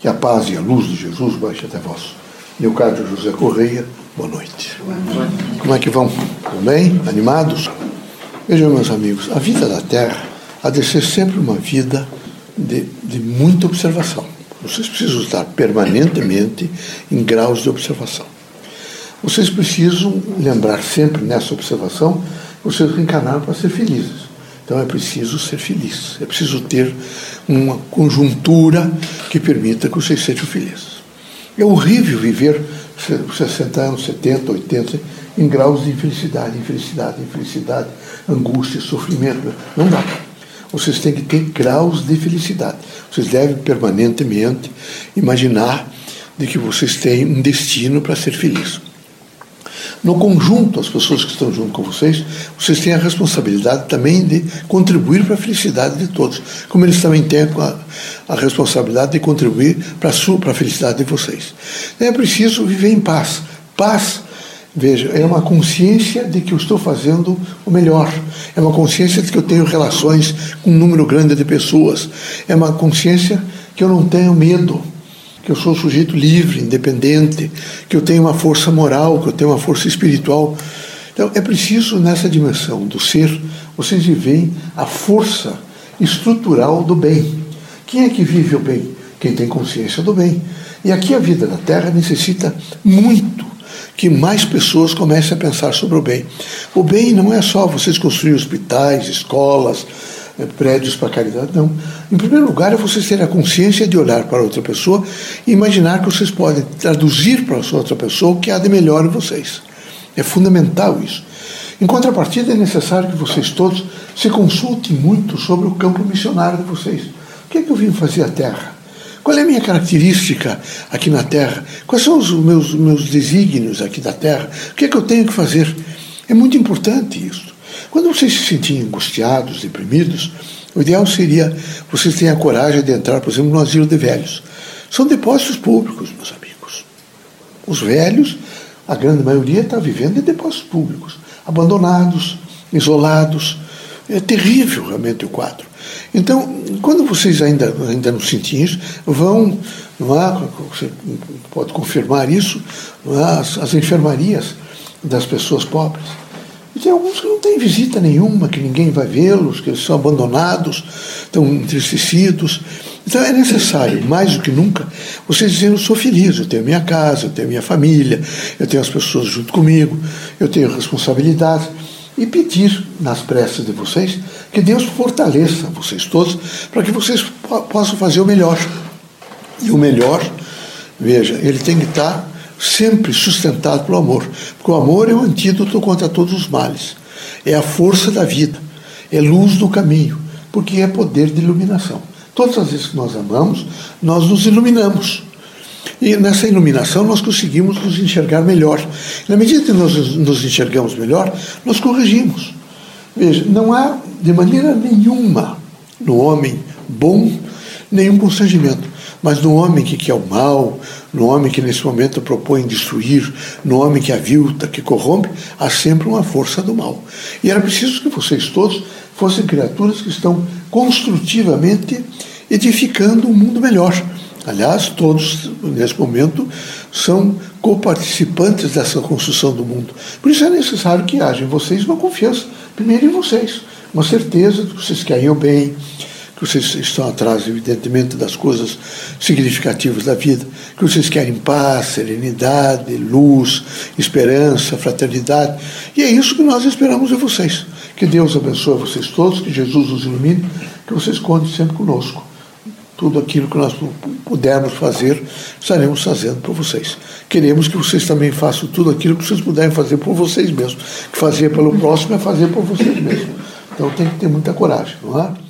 Que a paz e a luz de Jesus baixe até vós. Leocádio José Correia, boa noite. Como é que vão? Tudo bem? Animados? Vejam, meus amigos, a vida da Terra há de ser sempre uma vida de, de muita observação. Vocês precisam estar permanentemente em graus de observação. Vocês precisam lembrar sempre nessa observação vocês reencarnaram para ser felizes. Então é preciso ser feliz, é preciso ter uma conjuntura que permita que vocês sejam felizes. É horrível viver 60 anos, 70, 80 em graus de infelicidade, infelicidade, infelicidade, angústia, sofrimento. Não dá. Vocês têm que ter graus de felicidade. Vocês devem permanentemente imaginar de que vocês têm um destino para ser felizes. No conjunto, as pessoas que estão junto com vocês, vocês têm a responsabilidade também de contribuir para a felicidade de todos, como eles também têm a, a responsabilidade de contribuir para a, sua, para a felicidade de vocês. É preciso viver em paz. Paz, veja, é uma consciência de que eu estou fazendo o melhor, é uma consciência de que eu tenho relações com um número grande de pessoas, é uma consciência que eu não tenho medo que eu sou um sujeito livre, independente, que eu tenho uma força moral, que eu tenho uma força espiritual. Então, é preciso, nessa dimensão do ser, vocês vivem a força estrutural do bem. Quem é que vive o bem? Quem tem consciência do bem. E aqui a vida da Terra necessita muito que mais pessoas comecem a pensar sobre o bem. O bem não é só vocês construir hospitais, escolas, prédios para caridade, não. Em primeiro lugar, é vocês terem a consciência de olhar para outra pessoa e imaginar que vocês podem traduzir para essa outra pessoa o que há de melhor em vocês. É fundamental isso. Em contrapartida, é necessário que vocês todos se consultem muito sobre o campo missionário de vocês. O que é que eu vim fazer à Terra? Qual é a minha característica aqui na Terra? Quais são os meus, meus desígnios aqui da Terra? O que é que eu tenho que fazer? É muito importante isso. Quando vocês se sentirem angustiados, deprimidos, o ideal seria vocês terem a coragem de entrar, por exemplo, no asilo de velhos. São depósitos públicos, meus amigos. Os velhos, a grande maioria está vivendo em depósitos públicos, abandonados, isolados. É terrível realmente o quadro. Então, quando vocês ainda, ainda não sentem isso, vão, não há, você pode confirmar isso, há, as, as enfermarias das pessoas pobres e tem alguns que não têm visita nenhuma, que ninguém vai vê-los, que eles são abandonados, estão entristecidos. Então é necessário, mais do que nunca, vocês dizendo: eu sou feliz, eu tenho minha casa, eu tenho minha família, eu tenho as pessoas junto comigo, eu tenho responsabilidade. E pedir nas preces de vocês que Deus fortaleça vocês todos para que vocês possam fazer o melhor. E o melhor, veja, ele tem que estar sempre sustentado pelo amor. Porque o amor é o antídoto contra todos os males. É a força da vida. É luz do caminho. Porque é poder de iluminação. Todas as vezes que nós amamos, nós nos iluminamos. E nessa iluminação nós conseguimos nos enxergar melhor. Na medida que nós nos enxergamos melhor, nós corrigimos. Veja, não há de maneira nenhuma no homem bom nenhum constrangimento. Mas no homem que quer o mal, no homem que nesse momento propõe destruir, no homem que avilta, que corrompe, há sempre uma força do mal. E era preciso que vocês todos fossem criaturas que estão construtivamente edificando um mundo melhor. Aliás, todos, nesse momento, são coparticipantes dessa construção do mundo. Por isso é necessário que haja em vocês uma confiança, primeiro em vocês, uma certeza de que vocês querem o bem, que vocês estão atrás, evidentemente, das coisas significativas da vida, que vocês querem paz, serenidade, luz, esperança, fraternidade. E é isso que nós esperamos de vocês. Que Deus abençoe vocês todos, que Jesus os ilumine, que vocês contem sempre conosco. Tudo aquilo que nós pudermos fazer, estaremos fazendo por vocês. Queremos que vocês também façam tudo aquilo que vocês puderem fazer por vocês mesmos. Que fazer pelo próximo é fazer por vocês mesmos. Então tem que ter muita coragem, não é?